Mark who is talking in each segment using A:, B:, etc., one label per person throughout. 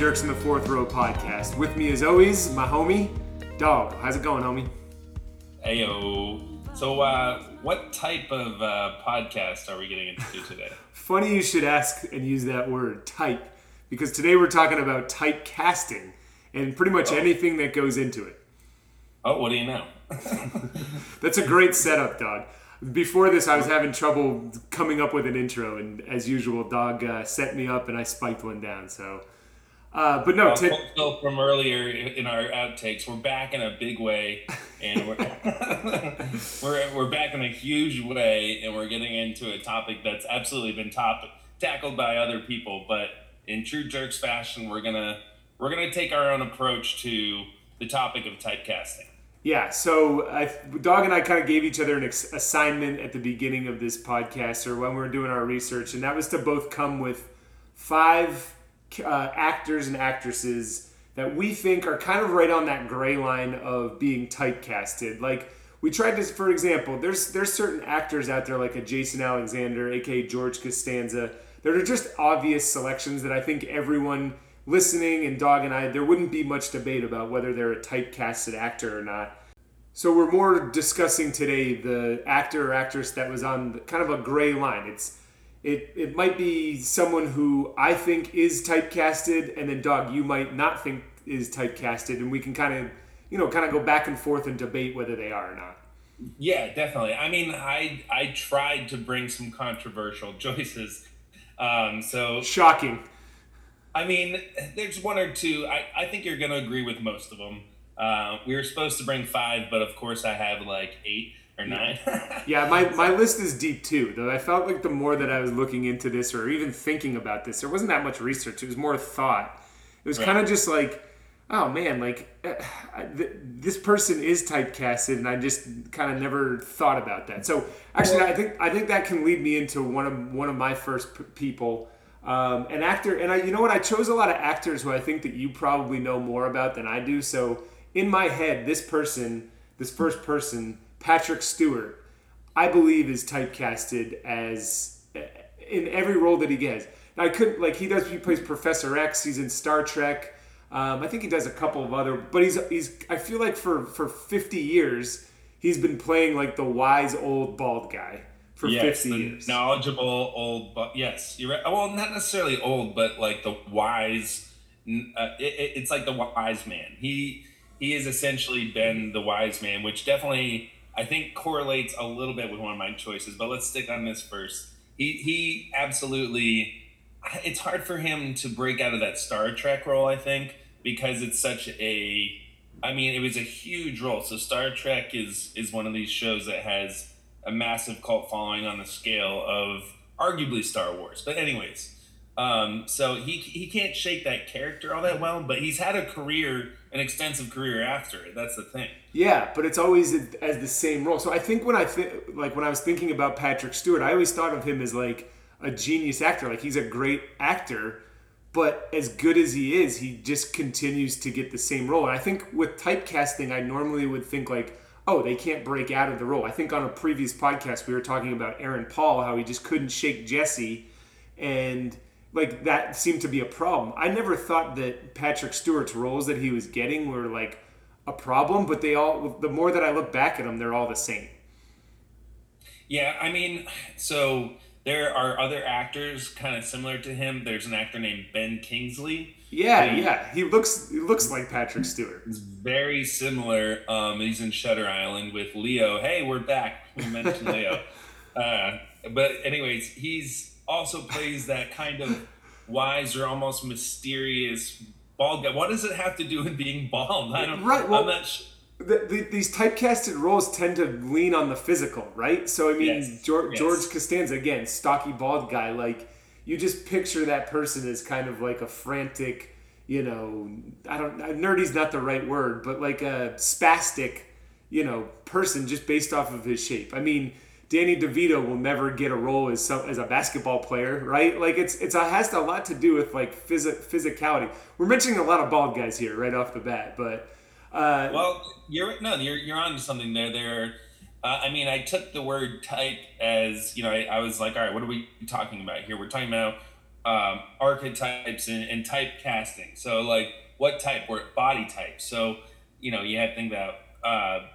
A: Jerks in the Fourth Row podcast. With me, as always, my homie, Dog. How's it going, homie?
B: Heyo. So, uh, what type of uh, podcast are we getting into today?
A: Funny you should ask and use that word, type, because today we're talking about type casting and pretty much
B: Oh.
A: anything that goes into it.
B: Oh, what do you know?
A: That's a great setup, Dog. Before this, I was having trouble coming up with an intro, and as usual, Dog uh, set me up and I spiked one down. So, uh, but no, t-
B: so from earlier in our outtakes, we're back in a big way, and we're we're, we're back in a huge way, and we're getting into a topic that's absolutely been top, tackled by other people, but in true jerks fashion, we're gonna we're gonna take our own approach to the topic of typecasting.
A: Yeah, so I, Dog and I kind of gave each other an ex- assignment at the beginning of this podcast or when we were doing our research, and that was to both come with five uh, actors and actresses that we think are kind of right on that gray line of being typecasted. Like, we tried to, for example, there's there's certain actors out there like a Jason Alexander, aka George Costanza, that are just obvious selections that I think everyone listening and Dog and I, there wouldn't be much debate about whether they're a typecasted actor or not. So we're more discussing today the actor or actress that was on kind of a gray line. It's it it might be someone who I think is typecasted, and then Dog, you might not think is typecasted, and we can kind of you know kind of go back and forth and debate whether they are or not.
B: Yeah, definitely. I mean, I I tried to bring some controversial choices. Um, so
A: Shocking.
B: I mean, there's one or two. I, I think you're going to agree with most of them. Uh, we were supposed to bring five, but of course I have like eight or nine.
A: Yeah, my, my list is deep too, though I felt like the more that I was looking into this or even thinking about this, there wasn't that much research. It was more thought. It was
B: Right.
A: kind of just like, oh man, like uh, th- this person is typecasted, and I just kind of never thought about that. So actually, I think I think that can lead me into one of one of my first p- people, um, an actor. And I, you know what, I chose a lot of actors who I think that you probably know more about than I do. So in my head, this person, this first person, Patrick Stewart, I believe is typecasted as in every role that he gets. Now, I couldn't like he does. He plays Professor X. He's in Star Trek. Um, I think he does a couple of other, but he's he's. I feel like for for fifty years he's been playing like the wise old bald guy for
B: yes,
A: fifty
B: the
A: years.
B: knowledgeable old, but yes, you're right. Well, not necessarily old, but like the wise. Uh, it- it's like the wise man. He he has essentially been the wise man, which definitely I think correlates a little bit with one of my choices. But let's stick on this first. He he absolutely. It's hard for him to break out of that Star Trek role, I think, because it's such a. I mean, it was a huge role. So Star Trek is is one of these shows that has a massive cult following on the scale of arguably Star Wars. But anyways, um, so he he can't shake that character all that well, but he's had a career, an extensive career after it. That's the thing.
A: Yeah, but it's always as the same role. So I think when I think like when I was thinking about Patrick Stewart, I always thought of him as like a genius actor. Like he's a great actor, but as good as he is, he just continues to get the same role. And I think with typecasting, I normally would think like, oh, they can't break out of the role. I think on a previous podcast we were talking about Aaron Paul, how he just couldn't shake Jesse, and like that seemed to be a problem. I never thought that Patrick Stewart's roles that he was getting were like a problem, but they all the more that I look back at them, they're all the same.
B: Yeah, I mean, so there are other actors kind of similar to him. There's an actor named Ben Kingsley.
A: Yeah,
B: Yeah.
A: he looks he looks like Patrick Stewart.
B: It's very similar. Um, he's in Shutter Island with Leo. Hey, we're back. We mentioned Leo. Uh, but anyways, he's also plays that kind of wise or almost mysterious bald guy. What does it have to do with being bald? I don't.
A: Right, well-
B: I'm not. Sh-
A: The, the, these typecasted roles tend to lean on the physical, right? So I mean,
B: Yes,
A: George,
B: yes.
A: George Costanza again, stocky bald guy. Like you just picture that person as kind of like a frantic, you know, I don't nerdy's not the right word, but like a spastic, you know, person just based off of his shape. I mean, Danny DeVito will never get a role as some, as a basketball player, right? Like it's it's a, has a lot to do with like phys- physicality. We're mentioning a lot of bald guys here right off the bat, but uh,
B: Well, you're no, you're you're onto something there. There, uh, I mean, I took the word type as you know. I, I was like, all right, what are we talking about here? We're talking about um, archetypes and, and typecasting. So like what type or body type. So you know you have to think about uh,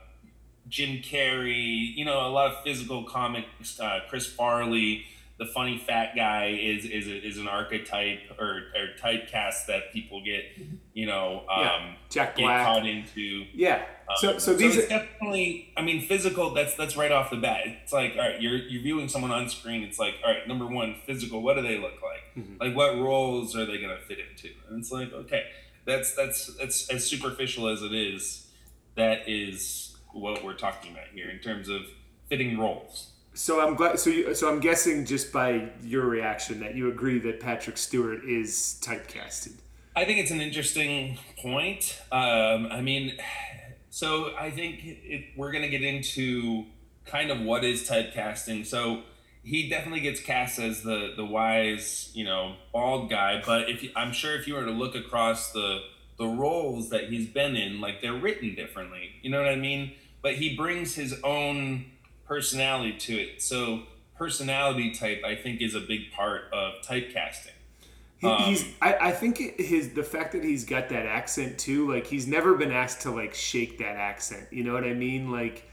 B: Jim Carrey. You know a lot of physical comics. Uh, Chris Farley the funny fat guy is is a, is an archetype or, or typecast that people get you know um,
A: yeah. Jack
B: get
A: Black.
B: caught into.
A: Yeah.
B: Um,
A: So so these
B: it's
A: are,
B: definitely I mean physical. That's that's right off the bat. It's like all right, you're you're viewing someone on screen. It's like all right, number one, physical. What do they look like?
A: Mhm.
B: Like what roles are they gonna fit into? And it's like okay, that's that's that's as superficial as it is. That is what we're talking about here in terms of fitting roles.
A: so I'm glad. So you, so I'm guessing just by your reaction that you agree that Patrick Stewart is typecasted.
B: I think it's an interesting point. Um, I mean, so I think it, we're going to get into kind of what is typecasting. So he definitely gets cast as the the wise, you know, bald guy. But if you, I'm sure if you were to look across the the roles that he's been in, like they're written differently. You know what I mean? But he brings his own personality to it. So personality type, I think, is a big part of typecasting.
A: He,
B: Um,
A: he's. I, I think his the fact that he's got that accent too. Like he's never been asked to like shake that accent. You know what I mean? Like,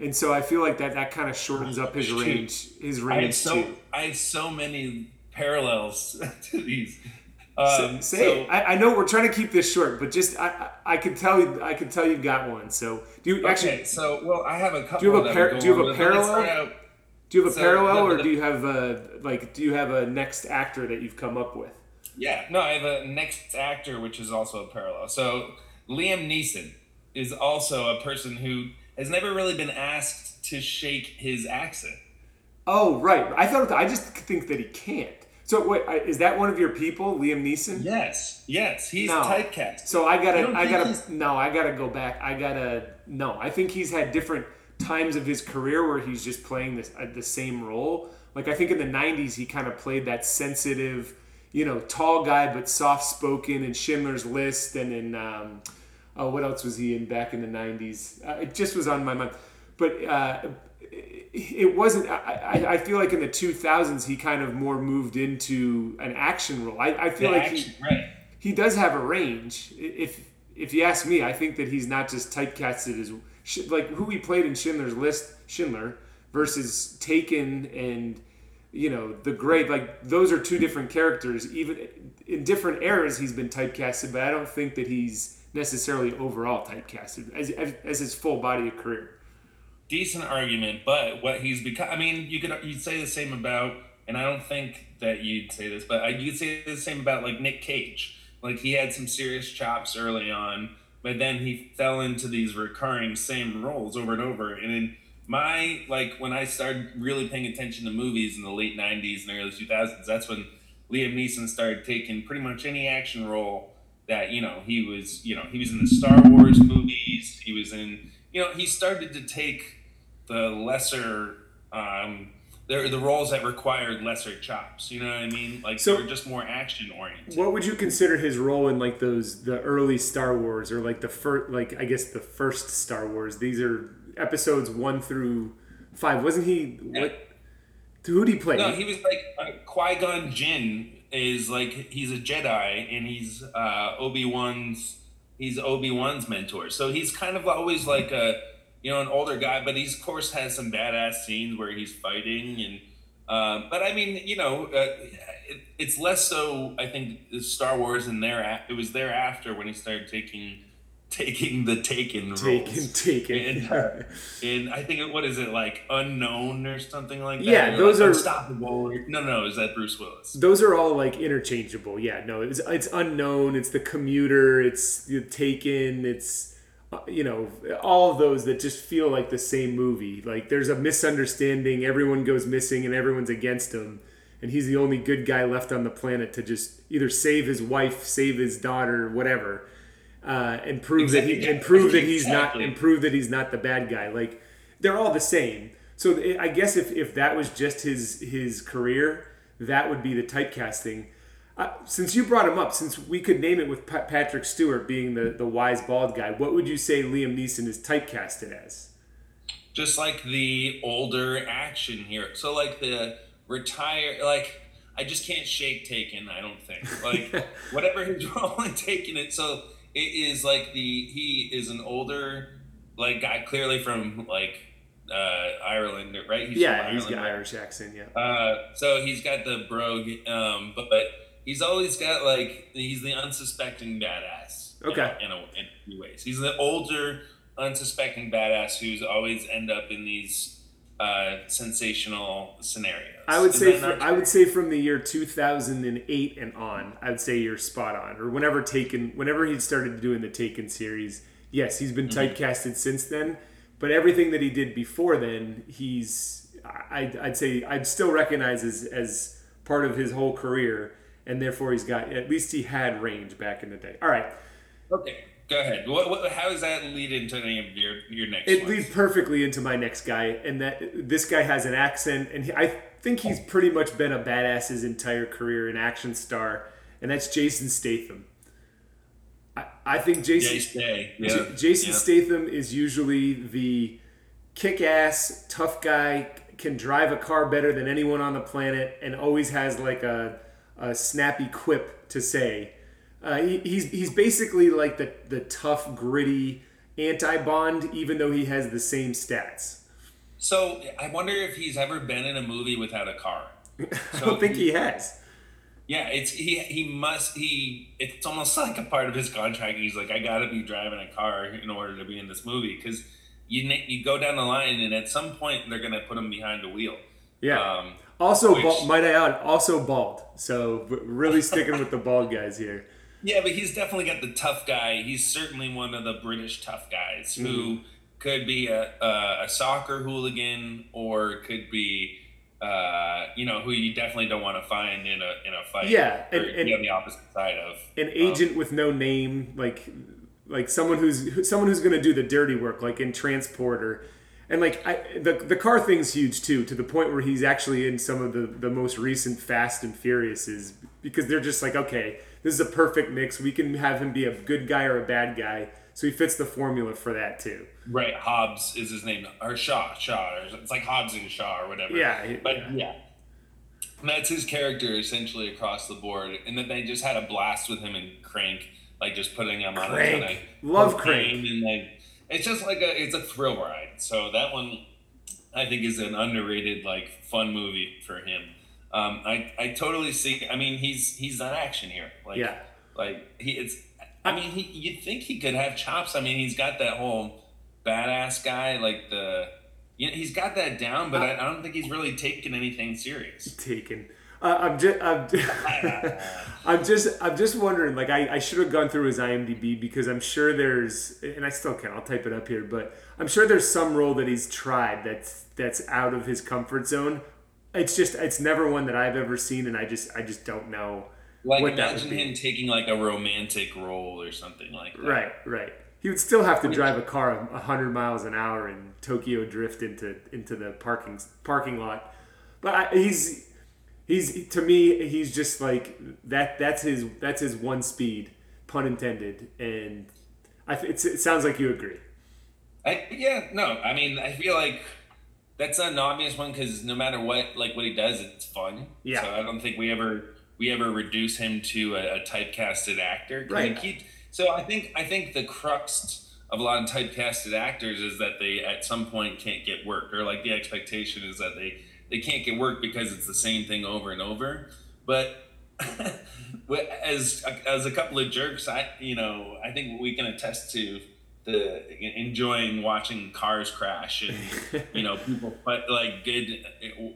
A: and so I feel like that that kind of shortens up his range. His
B: I
A: range
B: have so
A: too.
B: I have so many parallels to these. Um,
A: say
B: so.
A: I, I know we're trying to keep this short, but just I, I I can tell you I can tell you've got one. So do you actually
B: okay, so well, I have a couple.
A: Do you have a par- do you have a
B: with, but let's
A: parallel? do you have a
B: so
A: parallel
B: the-
A: or do you have a like do you have a next actor that you've come up with?
B: Yeah, no, I have a next actor, which is also a parallel. So Liam Neeson is also a person who has never really been asked to shake his accent.
A: Oh right, I thought I just think that he can't. So wait, is that one of your people, Liam Neeson?
B: Yes, yes, he's
A: No.
B: typecast.
A: So I gotta, I gotta,
B: he's-
A: no, I gotta go back. I gotta, no. I think he's had different times of his career where he's just playing this uh, the same role. Like I think in the '90s he kind of played that sensitive, you know, tall guy but soft spoken in Schindler's List and in, um, oh, what else was he in back in the '90s? Uh, it just was on my mind, but. Uh, it wasn't. I, I feel like in the 2000s he kind of more moved into an action role. I, I feel
B: The
A: like he,
B: right?
A: he does have a range. If if you ask me, I think that he's not just typecasted as like who he played in Schindler's List, Schindler versus Taken and you know the Great. Like those are two different characters. Even in different eras, he's been typecasted, but I don't think that he's necessarily overall typecasted as as, as his full body of career.
B: Decent argument, but what he's become. I mean, you could you'd say the same about, and I don't think that you'd say this, but I, you'd say the same about like Nick Cage. Like he had some serious chops early on, but then he fell into these recurring same roles over and over. And in my like when I started really paying attention to movies in the late '90s and early 2000s, that's when Liam Neeson started taking pretty much any action role that you know he was you know he was in the Star Wars movies he was in you know he started to take the lesser um the, the roles that required lesser chops you know what I mean like
A: So-
B: they were just more action oriented
A: What would you consider his role in like those the early Star Wars or like the first like I guess the first Star Wars? These are episodes one through five. Wasn't he? What? Who did he play?
B: no he was like uh, Qui Gon Jinn is like he's a Jedi and he's uh Obi Wan's he's Obi Wan's mentor so he's kind of always like a you know an older guy but he's of course has some badass scenes where he's fighting and um, but I mean, you know, uh, it, it's less so. I think Star Wars and there it was thereafter when he started taking taking the Taken
A: taken,
B: roles.
A: taken.
B: And, uh, and I think it, what is it like unknown or something like that?
A: Yeah, those
B: like,
A: are-
B: unstoppable. No, no, is that Bruce Willis?
A: Those are all like interchangeable. Yeah, no, it's it's unknown. It's the commuter. It's the taken. It's you know all of those that just feel like the same movie. Like there's a misunderstanding. Everyone goes missing and everyone's against him, and he's the only good guy left on the planet to just either save his wife, save his daughter, whatever, uh, and prove that he and prove that he's not
B: Exactly.
A: and prove that he's not the bad guy. Like they're all the same. So I guess if, if that was just his his career, that would be the typecasting. Uh, since you brought him up, since we could name it with Pa- Patrick Stewart being the, the wise bald guy, what would you say Liam Neeson is typecasted as?
B: just like the older action here. So like the retire like I just can't shake Taken. I don't think like whatever his role in Taken it. So it is like the he is an older like guy clearly from like uh, Ireland, right?
A: He's yeah, he's got right? Irish accent. Yeah.
B: Uh, so he's got the brogue, um, but, but he's always got like he's the unsuspecting badass.
A: Okay.
B: In, a, in, a, in few ways, he's the older unsuspecting badass who's always end up in these uh, sensational scenarios.
A: I would Is say for, I would say from the year 2008 and on, I would say you're spot on. Or whenever Taken, whenever he started doing the Taken series, yes, he's been mm-hmm. typecasted since then. But everything that he did before then, he's I'd, I'd say I'd still recognize as as part of his whole career, and therefore he's got at least he had range back in the day. All right.
B: Okay. Go ahead. What, what, how does that lead into any of your your next?
A: It ones? leads perfectly into my next guy, and that this guy has an accent, and he, I think he's pretty much been a badass his entire career, an action star, and that's Jason Statham. I, I think Jason yeah. J- Jason yeah. Statham is usually the kick-ass tough guy, can drive a car better than anyone on the planet, and always has like a, a snappy quip to say uh, he, he's he's basically like the the tough, gritty anti Bond, even though he has the same stats.
B: So I wonder if he's ever been in a movie without a car.
A: I don't think he, he has.
B: Yeah, it's he he must he it's almost like a part of his contract. He's like, I gotta be driving a car in order to be in this movie because you you go down the line and at some point they're gonna put him behind the wheel.
A: Yeah. Um, also, which, bald, might I add, also bald. So really sticking with the bald guys here.
B: Yeah, but he's definitely got the tough guy. He's certainly one of the British tough guys mm-hmm. who could be a, a, a, soccer hooligan or could be, uh, you know, who you definitely don't want to find in a in a fight.
A: Yeah,
B: and, and on the opposite side of
A: an agent um, with no name, like like someone who's someone who's going to do the dirty work, like in Transporter. And like I, the the car thing's huge too, to the point where he's actually in some of the the most recent Fast and Furiouses because they're just like, okay, this is a perfect mix. We can have him be a good guy or a bad guy. So he fits the formula for that too.
B: Right. Hobbs is his name, or Shaw. Shaw. It's like Hobbs and Shaw or whatever.
A: Yeah.
B: But yeah. yeah. That's his character essentially across the board, and then they just had a blast with him in Crank, like just putting him on
A: Crank. a love Crank,
B: and like it's just like a it's a thrill ride. So that one, I think, is an underrated like fun movie for him. Um, I, I totally see. I mean, he's he's an action hero. Like,
A: yeah.
B: Like he it's. I mean, he you'd think he could have chops. I mean, he's got that whole badass guy, like the. You know, he's got that down, but I, I don't think he's really taken anything serious.
A: Taken. Uh, I'm just, I'm, I'm just, I'm just wondering. Like, I, I should have gone through his IMDb because I'm sure there's, and I still can. I'll type it up here, but I'm sure there's some role that he's tried that's that's out of his comfort zone it's just it's never one that I've ever seen, and I just I just don't know.
B: Like what imagine him taking like a romantic role or something like that.
A: Right, right. He would still have to drive a car hundred miles an hour and Tokyo drift into into the parking parking lot. But I, he's he's to me he's just like that. That's his that's his one speed, pun intended. And I it sounds like you agree.
B: I yeah no I mean I feel like that's an obvious one because no matter what, like what he does, it's fun.
A: Yeah.
B: So I don't think we ever we ever reduce him to a, a typecasted actor.
A: Right.
B: Keep, so I think I think the crux of a lot of typecasted actors is that they at some point can't get work, or like the expectation is that they they can't get work because it's the same thing over and over. But as as a couple of jerks, I you know I think we can attest to the enjoying watching cars crash and you know people but like good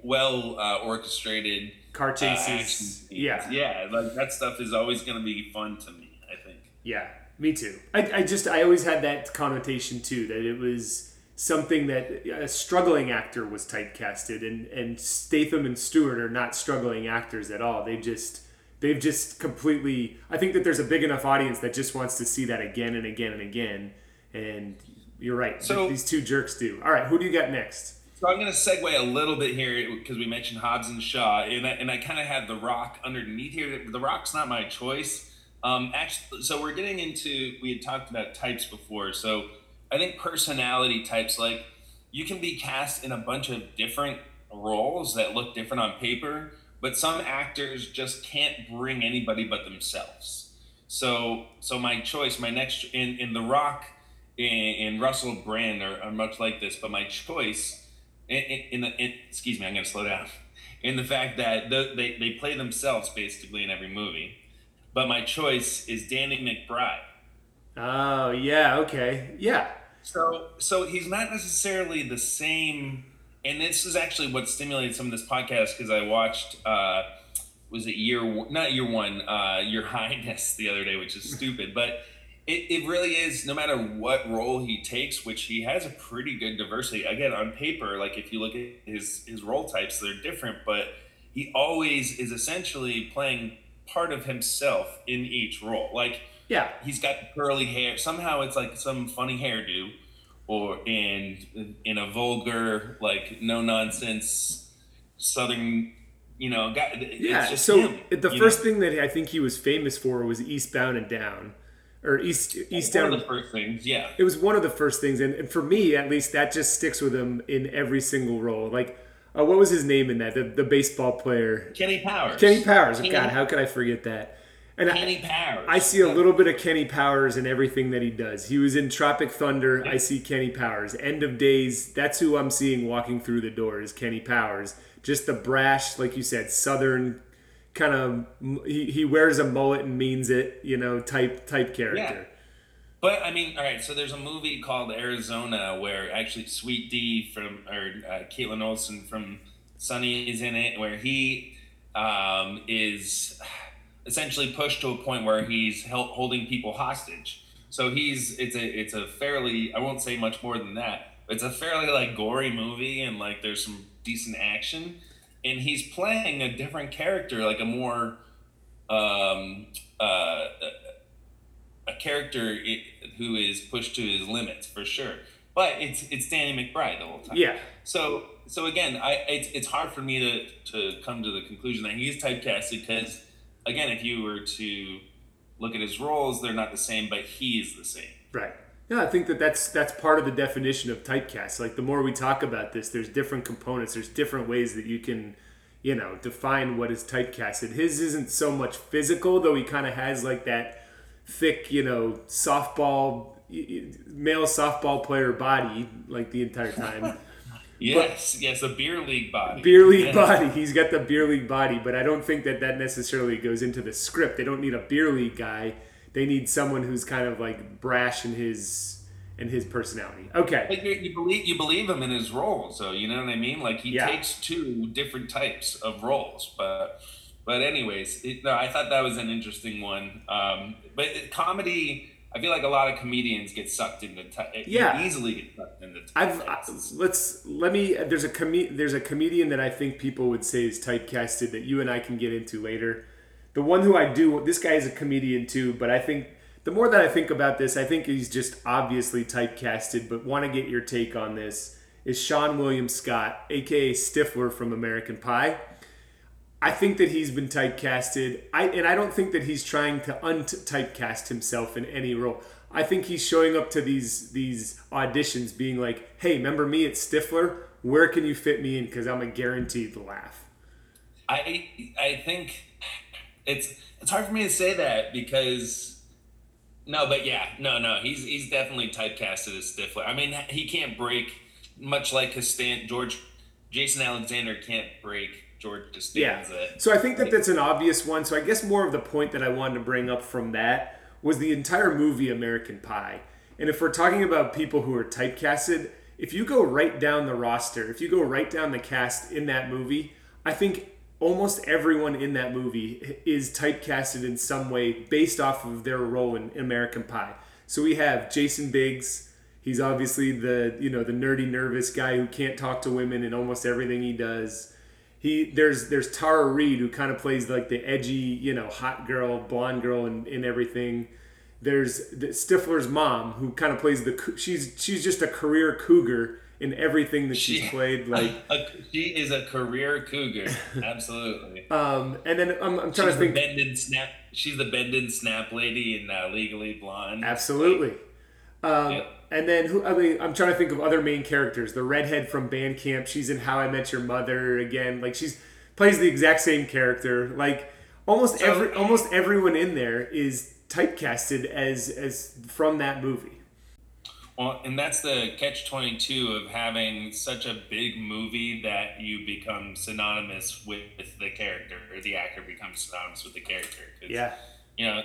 B: well uh, orchestrated
A: car uh, chases. uh, yeah.
B: Yeah like that stuff is always going to be fun to me i think.
A: Yeah me too. I, I just i always had that connotation too that it was something that a struggling actor was typecasted and and statham and stewart are not struggling actors at all they just they've just completely i think that there's a big enough audience that just wants to see that again and again and again and you're right. So these two jerks do. All right, who do you got next?
B: So I'm going to segue a little bit here because we mentioned Hobbs and Shaw, and I, and I kind of had The Rock underneath here. The Rock's not my choice. Um, actually, so we're getting into we had talked about types before. So I think personality types like you can be cast in a bunch of different roles that look different on paper, but some actors just can't bring anybody but themselves. So, so my choice, my next in in The Rock in Russell Brand are, are, much like this, but my choice in, in, in the in, excuse me, I'm gonna slow down. In the fact that the, they they play themselves basically in every movie, but my choice is Danny McBride.
A: Oh yeah, okay, yeah.
B: So so he's not necessarily the same and this is actually what stimulated some of this podcast because I watched uh, was it year not year one uh, your highness the other day, which is stupid, but it, it really is no matter what role he takes, which he has a pretty good diversity. Again, on paper, like if you look at his his role types, they're different, but he always is essentially playing part of himself in each role. Like
A: yeah,
B: he's got curly hair. Somehow it's like some funny hairdo or in in a vulgar like no nonsense southern you know guy,
A: yeah so him, the first know? thing that i think he was famous for was eastbound and down or east east
B: down. of the first things yeah.
A: It was one of the first things and, and for me at least that just sticks with him in every single role. Like uh, what was his name in that? The, the baseball player.
B: Kenny powers.
A: Kenny powers. Kenny. god how could i forget that
B: and Kenny I, Powers.
A: I see a little bit of Kenny Powers in everything that he does. He was in Tropic Thunder. I see Kenny Powers. End of Days. That's who I'm seeing walking through the door is Kenny Powers. Just the brash, like you said, Southern kind of. He, he wears a mullet and means it, you know, type type character. Yeah.
B: But I mean, all right. So there's a movie called Arizona where actually Sweet Dee from or uh, Olson from Sunny is in it, where he um, is essentially pushed to a point where he's held, holding people hostage. So he's it's a it's a fairly I won't say much more than that. It's a fairly like gory movie and like there's some decent action, and he's playing a different character, like a more um, uh, a character who is pushed to his limits for sure. But it's it's Danny McBride the whole time.
A: Yeah.
B: So so again, I it's, it's hard for me to to come to the conclusion that he's typecasted because again, if you were to look at his roles, they're not the same, but he is the same.
A: Right. Yeah, I think that that's that's part of the definition of typecast. Like the more we talk about this, there's different components. There's different ways that you can, you know, define what is typecasted. His isn't so much physical, though. He kind of has like that thick, you know, softball male softball player body like the entire time.
B: Yes, but yes, a beer league body.
A: Beer league body. He's got the beer league body, but I don't think that that necessarily goes into the script. They don't need a beer league guy. They need someone who's kind of like brash in his in his personality. Okay.
B: Like you, you believe you believe him in his role, so you know what I mean. Like he yeah. takes two different types of roles, but but anyways, it, no, I thought that was an interesting one. Um, but comedy I feel like a lot of comedians get sucked into t- yeah easily get sucked into.
A: I've I, uh, let's let me. There's a com- There's a comedian that I think people would say is typecasted that you and I can get into later. The one who I do. This guy is a comedian too, but I think the more that I think about this, I think he's just obviously typecasted. But want to get your take on this is Seann William Scott, aka Stifler from American Pie. I think that he's been typecasted. I and I don't think that he's trying to untypecast himself in any role. I think he's showing up to these these auditions being like, "Hey, remember me at Stifler? Where can you fit me in? Because I'm a guaranteed laugh."
B: I I think it's it's hard for me to say that because no, but yeah, no, no, he's he's definitely typecasted as Stifler. I mean, he can't break much like his stand George Jason Alexander can't break George Costanza.
A: Yeah. So I think that that's an obvious one. So I guess more of the point that I wanted to bring up from that was the entire movie American Pie. And if we're talking about people who are typecasted, if you go right down the roster, if you go right down the cast in that movie, I think almost everyone in that movie is typecasted in some way based off of their role in American Pie. So we have Jason Biggs. He's obviously the you know the nerdy, nervous guy who can't talk to women in almost everything he does he there's there's Tara Reid who kind of plays like the edgy, you know, hot girl, blonde girl, and in, in everything. There's the Stifler's mom who kind of plays the she's she's just a career cougar in everything that she's she, played. Like
B: a, she is a career cougar, absolutely.
A: um, and then I'm, I'm trying she's to think.
B: Bend and snap. She's the bend and snap lady in uh, Legally Blonde.
A: Absolutely. Um, yep. And then who? I mean, I'm trying to think of other main characters. The redhead from Band Camp. She's in How I Met Your Mother again. Like she's plays the exact same character. Like almost so, every almost everyone in there is typecasted as as from that movie.
B: Well, and that's the catch 22 of having such a big movie that you become synonymous with the character, or the actor becomes synonymous with the character.
A: Yeah.
B: You know,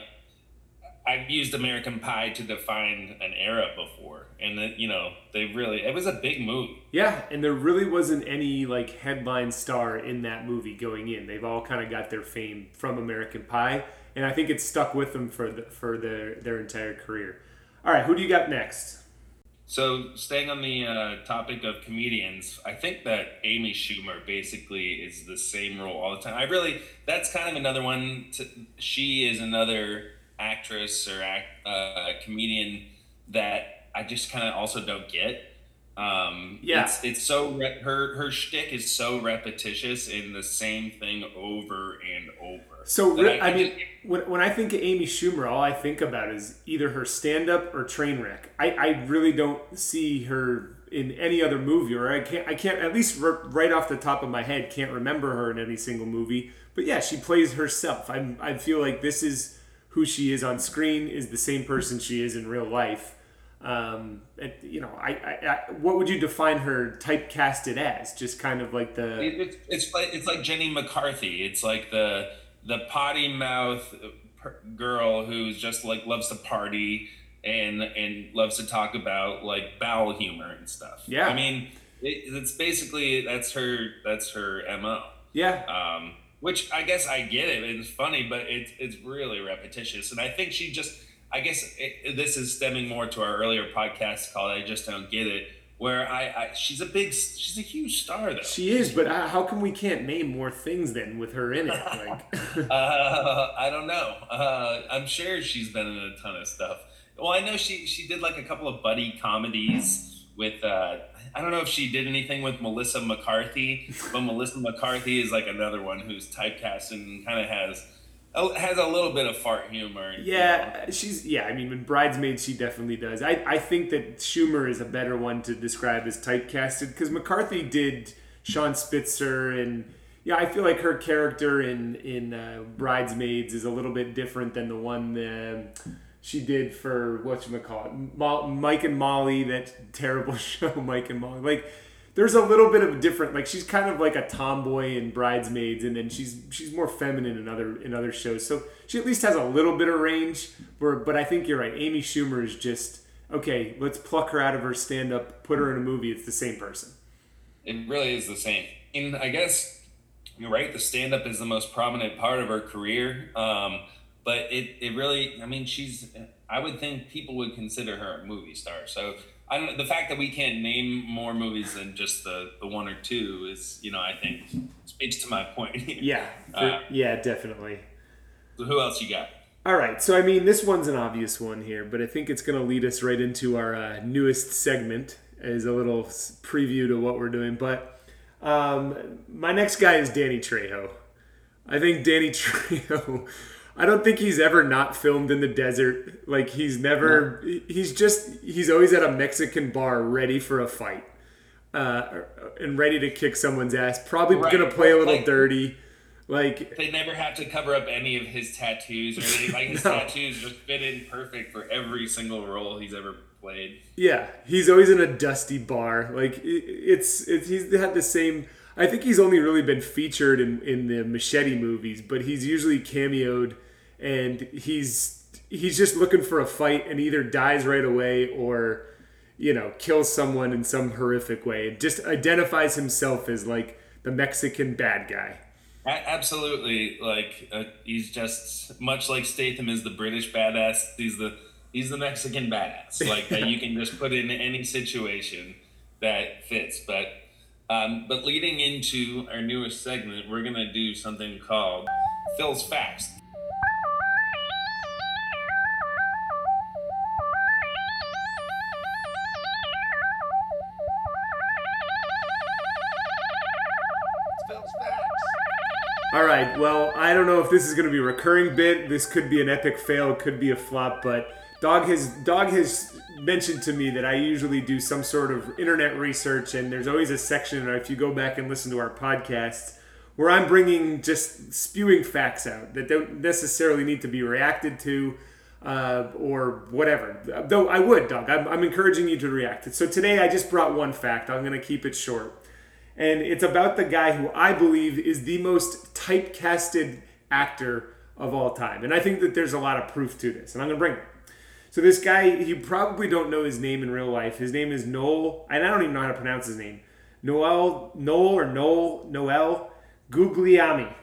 B: I've used American Pie to define an era before, and that you know they really it was a big movie.
A: Yeah, and there really wasn't any like headline star in that movie going in. They've all kind of got their fame from American Pie, and I think it's stuck with them for the, for their their entire career. All right, who do you got next?
B: So, staying on the uh, topic of comedians, I think that Amy Schumer basically is the same role all the time. I really, that's kind of another one. To, she is another actress or act, uh, comedian that I just kind of also don't get. Um, yeah, it's, it's so re- her her shtick is so repetitious in the same thing over and over.
A: So I, I, mean, when, when I think of Amy Schumer, all I think about is either her stand up or Trainwreck. I, I really don't see her in any other movie, or I can't I can't at least right off the top of my head can't remember her in any single movie. But yeah, she plays herself. I I feel like this is who she is on screen is the same person she is in real life. Um, and, you know, I, I, I, what would you define her typecasted as? Just kind of like the.
B: It, it's like it's like Jenny McCarthy. It's like the the potty mouth girl who's just like loves to party and and loves to talk about like bowel humor and stuff.
A: Yeah, I
B: mean, it, it's basically that's her that's her mo.
A: Yeah.
B: Um, which I guess I get it. It's funny, but it's it's really repetitious, and I think she just. I guess it, this is stemming more to our earlier podcast called "I Just Don't Get It," where I, I, she's a big she's a huge star though
A: she is but how come we can't name more things then with her in it like
B: uh, i don't know uh, i'm sure she's been in a ton of stuff well i know she she did like a couple of buddy comedies with uh, i don't know if she did anything with melissa mccarthy but melissa mccarthy is like another one who's typecast and kind of has has a little bit of fart humor.
A: Yeah, you know. she's yeah. I mean, in Bridesmaids, she definitely does. I I think that Schumer is a better one to describe as typecasted because McCarthy did Sean Spicer and. Yeah, I feel like her character in in uh, Bridesmaids is a little bit different than the one uh, she did for what you call it, Mike and Molly. That terrible show, Mike and Molly. Like there's a little bit of a different like she's kind of like a tomboy in bridesmaids and then she's she's more feminine in other in other shows so she at least has a little bit of range where but i think you're right amy schumer is just okay let's pluck her out of her stand up put her in a movie it's the same person
B: it really is the same and i guess you're right the stand up is the most prominent part of her career um, but it, it really i mean she's i would think people would consider her a movie star so I don't. The fact that we can't name more movies than just the the one or two is, you know, I think speaks to my point.
A: yeah. Uh, yeah, definitely.
B: So who else you got?
A: All right. So I mean, this one's an obvious one here, but I think it's going to lead us right into our uh, newest segment as a little preview to what we're doing. But um, my next guy is Danny Trejo. I think Danny Trejo I don't think he's ever not filmed in the desert. Like he's never. No. He's just. He's always at a Mexican bar, ready for a fight, uh, and ready to kick someone's ass. Probably right. gonna play a little like, dirty. Like
B: they never have to cover up any of his tattoos or anything. Like his no. tattoos just fit in perfect for every single role he's ever played.
A: Yeah, he's always in a dusty bar. Like it's it's he's had the same. I think he's only really been featured in, in the Machete movies, but he's usually cameoed and he's he's just looking for a fight and either dies right away or you know kills someone in some horrific way. It just identifies himself as like the Mexican bad guy.
B: Absolutely, like uh, he's just much like Statham is the British badass. He's the he's the Mexican badass. Like that you can just put in any situation that fits. But um, but leading into our newest segment, we're gonna do something called Phil's Facts.
A: Well, I don't know if this is going to be a recurring bit. This could be an epic fail. Could be a flop. But Dog has Dog has mentioned to me that I usually do some sort of internet research, and there's always a section. If you go back and listen to our podcasts, where I'm bringing just spewing facts out that don't necessarily need to be reacted to uh, or whatever. Though I would, Doug. I'm, I'm encouraging you to react. So today I just brought one fact. I'm going to keep it short. And it's about the guy who I believe is the most typecasted actor of all time. And I think that there's a lot of proof to this. And I'm going to bring it. So this guy, you probably don't know his name in real life. His name is Noel, and I don't even know how to pronounce his name. Noel, Noel or Noel, Noel Guglielmi.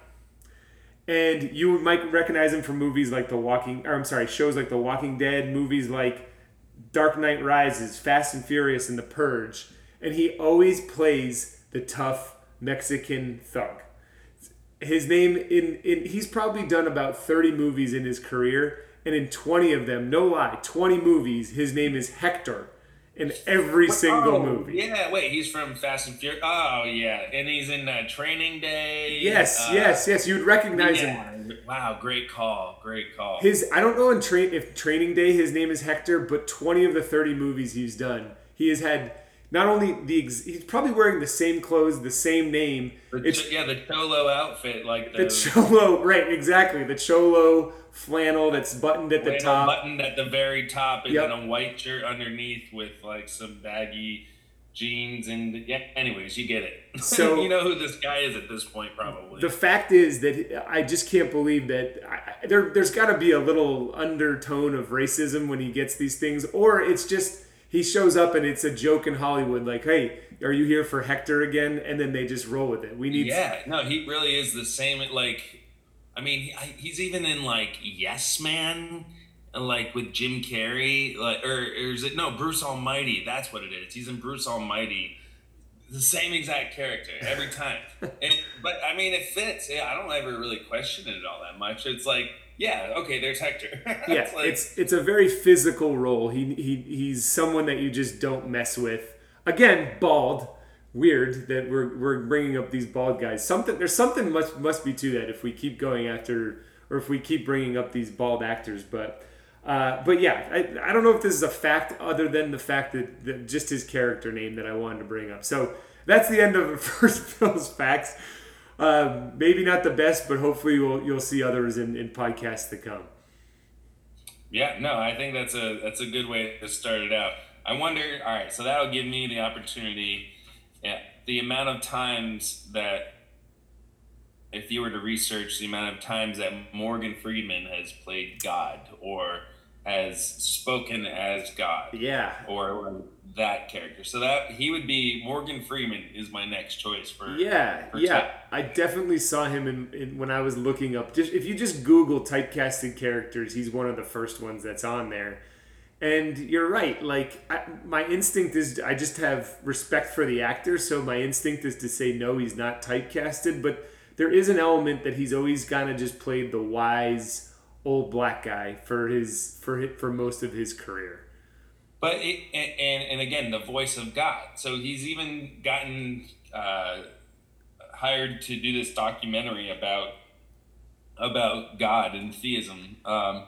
A: And you might recognize him from movies like The Walking, or I'm sorry, shows like The Walking Dead, movies like Dark Knight Rises, Fast and Furious, and The Purge. And he always plays the tough Mexican thug. His name in, in he's probably done about 30 movies in his career and in 20 of them, no lie, 20 movies, his name is Hector in every single
B: oh,
A: movie.
B: Yeah, wait, he's from Fast and Furious. Oh, yeah, and he's in uh, Training Day.
A: Yes,
B: uh,
A: yes, yes. You would recognize
B: yeah.
A: him.
B: Wow, great call, great call.
A: His I don't know in train if Training Day his name is Hector, but 20 of the 30 movies he's done, he has had not only the ex- he's probably wearing the same clothes, the same name.
B: The
A: It's
B: yeah, the cholo outfit, like the,
A: the cholo, right? Exactly, the cholo flannel that's buttoned at the top.
B: buttoned at the very top, and
A: Yep.
B: then a white shirt underneath with like some baggy jeans. And yeah, anyways, you get it.
A: So-
B: you know who this guy is at this point, probably.
A: The fact is that I just can't believe that I, I- there. There's got to be a little undertone of racism when he gets these things, or it's just he shows up and it's a joke in Hollywood, like, "Hey, are you here for Hector again?" And then they just roll with it. We need.
B: yeah, no, he really is the same. Like, I mean, he's even in like Yes Man, and, like with Jim Carrey, like, or, or is it no Bruce Almighty? That's what it is. He's in Bruce Almighty, the same exact character every time. and, but I mean, it fits. Yeah, I don't ever really question it all that much. It's like, yeah, okay, there's Hector.
A: Yeah,
B: It's like,
A: it's it's a very physical role. He he he's someone that you just don't mess with. Again, bald. Weird that we're we're bringing up these bald guys. Something there's something must must be to that if we keep going after or if we keep bringing up these bald actors. But uh, but yeah, I, I don't know if this is a fact other than the fact that, that just his character name that I wanted to bring up. So that's the end of the first Bill's facts. Um, maybe not the best, but hopefully you'll you'll see others in, in podcasts to come.
B: Yeah, no, I think that's a that's a good way to start it out. I wonder. All right, so that'll give me the opportunity. Yeah, the amount of times that, if you were to research the amount of times that Morgan Freeman has played God or has spoken as God
A: Yeah,
B: or that character, so that he would be Morgan Freeman is my next choice for.
A: Yeah,
B: for
A: yeah.
B: type.
A: I definitely saw him in, in when I was looking up. Just if you just Google typecasted characters, he's one of the first ones that's on there. And you're right. Like I, my instinct is, I just have respect for the actor, so my instinct is to say no, he's not typecasted. But there is an element that he's always kind of just played the wise old black guy for his for hi- for most of his career.
B: But it, and, and again, the voice of God. So he's even gotten uh, hired to do this documentary about about God and theism. Um,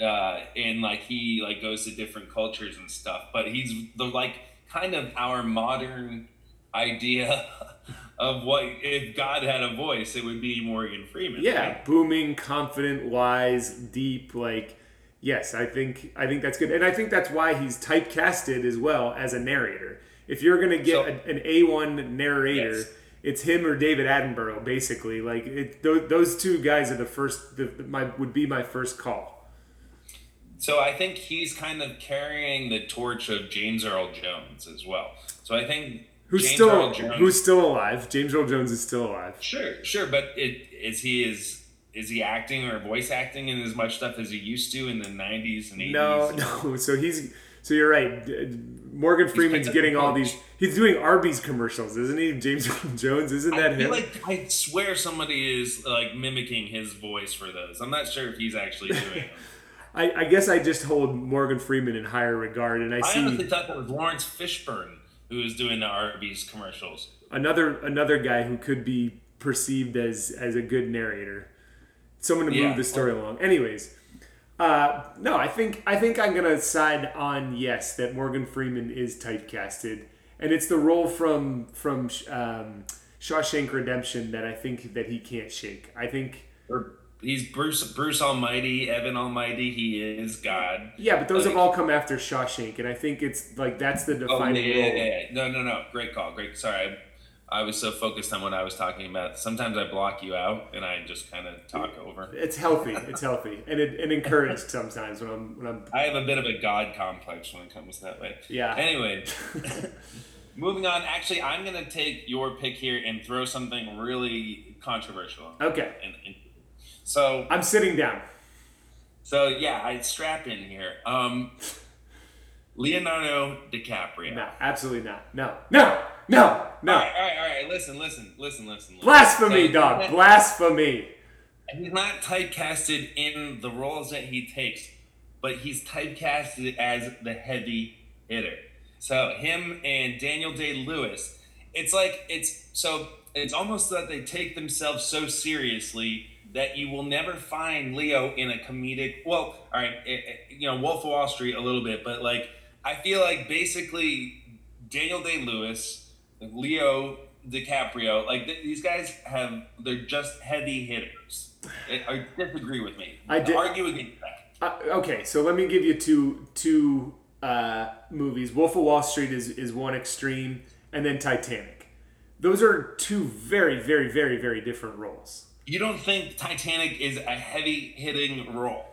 B: uh, and like he like goes to different cultures and stuff. But he's the like kind of our modern idea of what if God had a voice, it would be Morgan Freeman.
A: Yeah,
B: right?
A: booming, confident, wise, deep. Like, yes, I think I think that's good, and I think that's why he's typecasted as well as a narrator. If you're gonna get
B: So-
A: a, an A one narrator,
B: Yes.
A: it's him or David Attenborough, basically. Like, it, those, those two guys are the first. The, my would be my first call.
B: So I think he's kind of carrying the torch of James Earl Jones as well. So I think
A: Who's
B: James
A: still
B: Earl Jones,
A: who's still alive? James Earl Jones is still alive.
B: sure, sure, but it is he is is he acting or voice acting in as much stuff as he used to in the '90s and '80s?
A: No, no. So he's so you're right. Morgan Freeman's getting all these. He's doing Arby's commercials, isn't he? James Jones, isn't that
B: I
A: him?
B: like I swear somebody is like mimicking his voice for those. I'm not sure if he's actually doing them.
A: I, I guess I just hold Morgan Freeman in higher regard, and I
B: I
A: see
B: honestly thought that was Laurence Fishburne who was doing the Arby's commercials.
A: another another guy who could be perceived as as a good narrator, someone to
B: Yeah.
A: move the story along. Anyways, uh, no, I think I think I'm gonna side on yes that Morgan Freeman is typecasted, and it's the role from from um, Shawshank Redemption that I think that he can't shake. I think
B: Or he's Bruce Bruce Almighty, Evan Almighty. He is God.
A: yeah, but those
B: Like-
A: have all come after Shawshank, and I think it's like that's the
B: Oh, yeah,
A: defining
B: yeah,
A: role.
B: yeah, yeah. No, no, no. Great call. Great. Sorry, I, was so focused on what I was talking about. Sometimes I block you out and I just kind of talk over.
A: It's healthy. It's healthy, and it, and encouraged sometimes when I'm when I'm
B: I have a bit of a god complex when it comes that way.
A: yeah.
B: Anyway, moving on. Actually, I'm gonna take your pick here and throw something really controversial.
A: Okay,
B: And, and so,
A: I'm sitting down.
B: so yeah, I strap in here. Um, Leonardo DiCaprio.
A: No, absolutely not. No, no, no, no.
B: All right, all right, all right. Listen, listen, listen, listen. listen.
A: Blasphemy,
B: So-
A: dog. Blasphemy.
B: He's not typecasted in the roles that he takes, but he's typecasted as the heavy hitter. So him and Daniel Day Lewis, it's like it's so it's almost that they take themselves so seriously that you will never find Leo in a comedic. Well, all right, eh, eh, you know Wolf of Wall Street a little bit, but like I feel like basically Daniel Day Lewis, Leo DiCaprio, like th- these guys have they're just heavy hitters. I, I disagree with me.
A: I did-
B: argue against that.
A: Uh, okay, so let me give you two two uh, movies. Wolf of Wall Street is is one extreme, and then Titanic. Those are two very, very, very, very different roles.
B: You don't think Titanic is a heavy hitting role?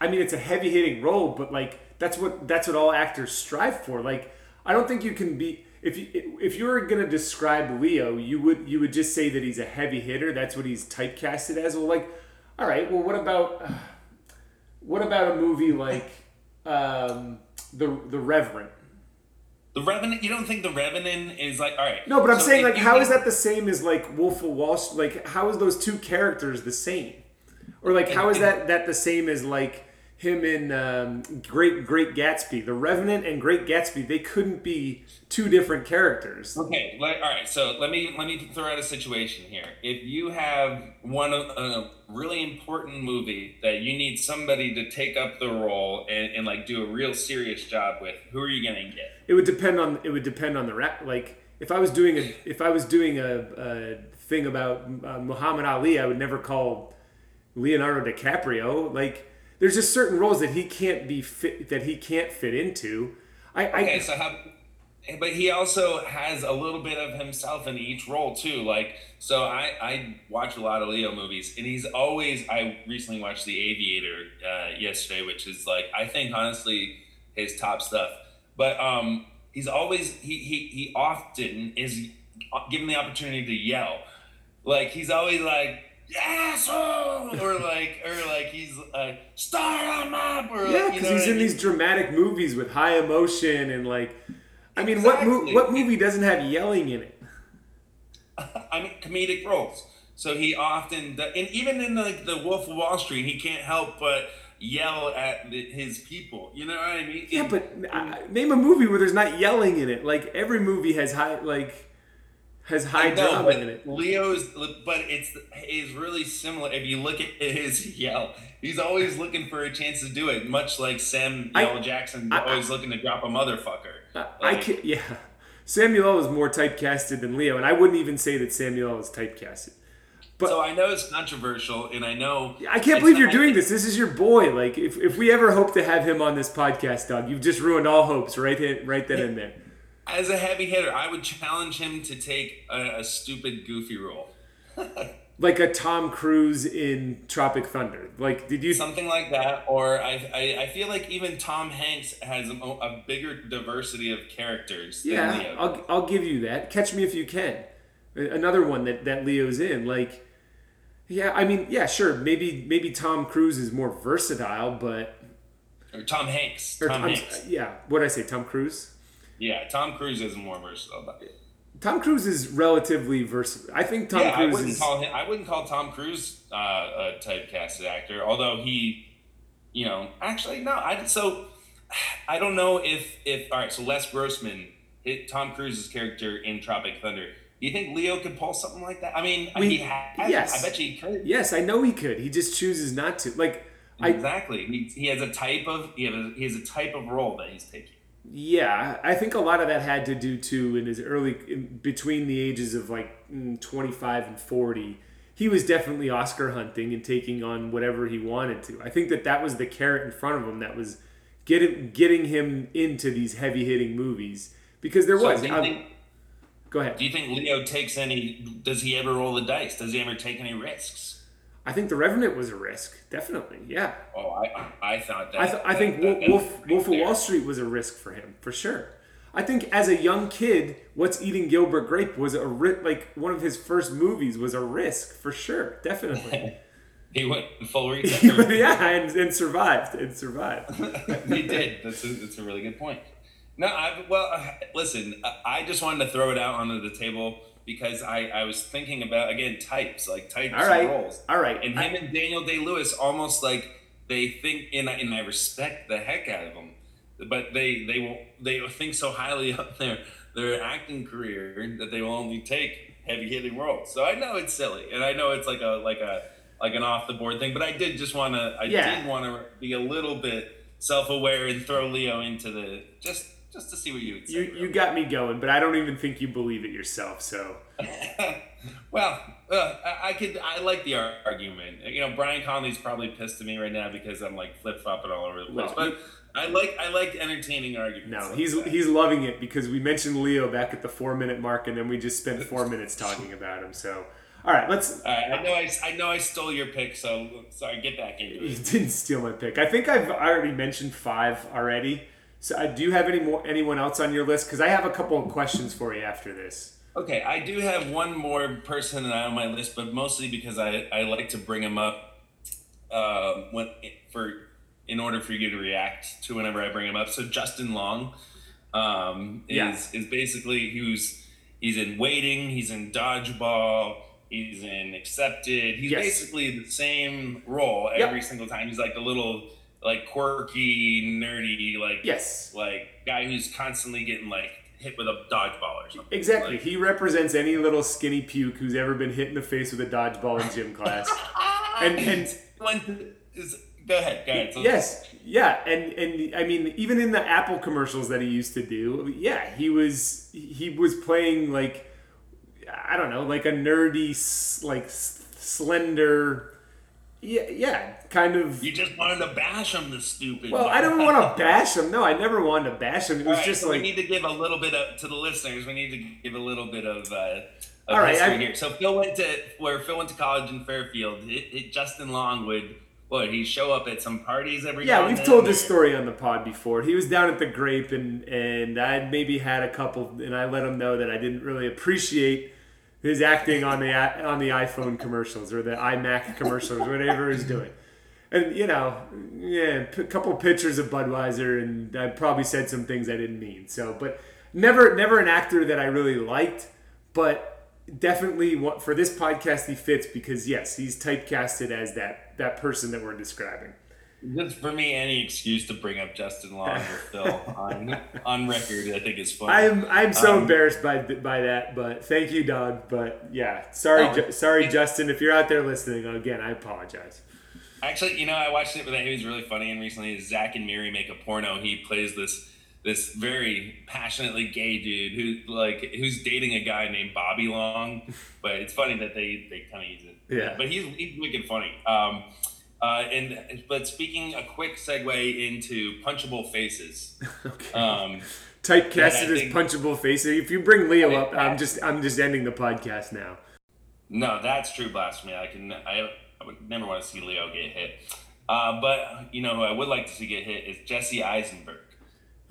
A: I mean, it's a heavy hitting role, but like that's what that's what all actors strive for. Like, I don't think you can be if you if you were gonna describe Leo, you would you would just say that he's a heavy hitter. That's what he's typecasted as. Well, like, all right. Well, what about what about a movie like um, the the Reverend?
B: The Revenant. You don't think the Revenant is like all right?
A: No, but I'm
B: so
A: saying like, how is
B: think-
A: that the same as like Wolf of Wall Street? Like, how is those two characters the same? Or like, how is that that the same as like him in um, Great Great Gatsby? The Revenant and Great Gatsby, they couldn't be two different characters.
B: Okay, all right. So let me let me throw out a situation here. If you have one of a really important movie that you need somebody to take up the role and, and like do a real serious job with, who are you gonna get?
A: It would depend on it would depend on the rap. Like, if I was doing a if I was doing a, a thing about uh, Muhammad Ali, I would never call Leonardo DiCaprio. Like, there's just certain roles that he can't be fit that he can't fit into. I, I
B: Okay, so how? But he also has a little bit of himself in each role too. Like, so I I watch a lot of Leo movies, and he's always. I recently watched The Aviator uh, yesterday, which is like I think honestly his top stuff. But um, he's always he he he often is given the opportunity to yell. Like he's always like yes oh! or like or like he's uh, star on up or
A: Yeah,
B: like, you
A: because
B: know
A: he's
B: what I
A: in
B: mean?
A: these dramatic movies with high emotion and like, I mean, what mo- what movie doesn't have yelling in it?
B: I mean, comedic roles. So he often, and even in like the Wolf of Wall Street, he can't help but yell at his people. You know what I mean?
A: Yeah,
B: And-
A: but uh, name a movie where there's not yelling in it. Like every movie has high like has high
B: I
A: drama in it.
B: Leo's, but it's is really similar. If you look at his yell, he's always looking for a chance to do it, much like Samuel
A: I-
B: Jackson,
A: I-
B: always looking to drop a motherfucker.
A: I, I can yeah. Samuel L. is more typecasted than Leo, and I wouldn't even say that Samuel L. is typecasted. But-
B: so I know it's controversial, and I know
A: I can't believe you're doing this. This is your boy. Like, if, if we ever hope to have him on this podcast, Doug, you've just ruined all hopes right right then and there.
B: As a heavy hitter, I would challenge him to take a, a stupid, goofy role.
A: Like a Tom Cruise in Tropic Thunder. Like, did you?
B: something like that or I, I, I feel like even tom hanks has a, a bigger diversity of characters than
A: Yeah,
B: leo
A: I'll, I'll give you that. Catch Me If You Can. Another one that, that Leo's in. Like, yeah, I mean, yeah, sure. Maybe maybe Tom Cruise is more versatile, but
B: or tom hanks
A: or,
B: tom hanks
A: yeah, what I say? Tom Cruise.
B: Yeah tom cruise is more versatile
A: Tom Cruise is relatively versatile. I think Tom
B: yeah i wouldn't
A: is.
B: call him i wouldn't call tom cruise uh, a typecasted actor although he you know actually no i so i don't know if if all right so les grossman hit tom cruise's character in tropic thunder do you think leo could pull something like that i mean
A: We-
B: he has
A: yes.
B: i bet you he could
A: yes, I know he could. He just chooses not to. Like, I
B: Exactly. He, he has a type of he has a, he has a type of role that he's taking.
A: Yeah, I think a lot of that had to do too in his early in between the ages of like mm, 25 and 40. He was definitely Oscar hunting and taking on whatever he wanted to. I think that that was the carrot in front of him that was getting getting him into these heavy hitting movies because there
B: So
A: was.
B: think-
A: go ahead.
B: Do you think Leo takes any? Does he ever roll the dice? Does he ever take any risks?
A: I think The Revenant was a risk, definitely. Yeah,
B: Oh, I I thought that.
A: I, th- I think
B: that-
A: Wolf,
B: that-
A: Wolf, Wolf of. Wall Street was a risk for him for sure. I think as a young kid, What's Eating Gilbert Grape was a ri- like one of his first movies was a risk for sure, definitely.
B: He went full retail.
A: yeah, and, and survived and survived.
B: he did. That's a, that's a really good point. No, I well, uh, listen. I- I just wanted to throw it out onto the table because I I was thinking about again types like types
A: All right,
B: roles,
A: all right.
B: and him and Daniel Day Lewis almost like they think, and I, and I respect the heck out of them, but they they will they think so highly of their their acting career that they will only take heavy hitting roles. So I know it's silly, and I know it's like a like a like an off the board thing, but I did just want to I
A: Yeah.
B: did want to be a little bit self aware and throw Leo into the just just to see what you would say.
A: You you got me going, but I don't even think you believe it yourself. So
B: well, uh, I, could. I like the ar- argument. You know, Brian Conley's probably pissed at me right now because I'm like flip flopping all over the place.
A: Well,
B: but I like I like entertaining arguments.
A: no,
B: like
A: he's
B: that.
A: he's loving it because we mentioned Leo back at the four minute mark, and then we just spent four minutes talking about him. So all right, let's
B: All right, I know I, I know I stole your pick, so sorry. Get back into
A: You didn't steal my pick. I think I've already mentioned five already. So uh, do you have any more anyone else on your list? Because I have a couple of questions for you after this.
B: Okay, I do have one more person on my list, but mostly because I, I like to bring him up uh, when for in order for you to react to whenever I bring him up. So Justin Long um, is
A: Yeah.
B: is basically who's he's in waiting, he's in dodgeball, he's in accepted. He's
A: Yes.
B: basically the same role
A: Yep.
B: every single time. He's like the little like quirky, nerdy, like
A: Yes,
B: like guy who's constantly getting like hit with a dodgeball or something.
A: exactly.
B: Like-
A: He represents any little skinny puke who's ever been hit in the face with a dodgeball in gym class. And- and-
B: One is go ahead, go ahead. So-
A: yes, yeah, and and I mean even in the Apple commercials that he used to do, yeah, he was he was playing like I don't know, like a nerdy, like slender. Yeah, yeah, kind of.
B: You just wanted to bash him, the stupid.
A: Well, I don't want to bash him. No, I never wanted to bash him. It was
B: right,
A: just
B: so
A: like
B: we need to give a little bit of to the listeners. We need to give a little bit of. Uh, of
A: All right, I-
B: here. So Phil went to where Phil went to college in Fairfield. It, it, Justin Long would what he show up at some parties every.
A: Yeah, we've told this story on the pod before. He was down at the Grape, and and I maybe had a couple, and I let him know that I didn't really appreciate his acting on the on the iPhone commercials or the iMac commercials, whatever he's doing. And you know, yeah, a couple pictures of Budweiser, and I probably said some things I didn't mean. So, but never, never an actor that I really liked, but definitely what for this podcast he fits because yes, he's typecasted as that that person that we're describing.
B: Just for me, any excuse to bring up Justin Long or Phil on on record, I think is fun.
A: I'm I'm so
B: Um,
A: embarrassed by by that, but thank you, dog. But yeah, sorry,
B: Oh,
A: Ju- sorry,
B: it-
A: Justin. If you're out there listening, again, I apologize.
B: Actually, you know, I watched it with him. He was really funny. And recently, Zack and Miri make a porno. He plays this this very passionately gay dude who like who's dating a guy named Bobby Long. But it's funny that they they kind of use it.
A: Yeah.
B: But he's he's wicked funny. Um, uh, and but speaking a quick segue into punchable faces.
A: Okay.
B: Um,
A: Typecasted as
B: think-
A: punchable face. If you bring Leo
B: I-
A: up, I'm just I'm just ending the podcast now.
B: No, that's true blasphemy. I can I, I would never want to see Leo get hit. Uh, but you know who I would like to see get hit is Jesse Eisenberg.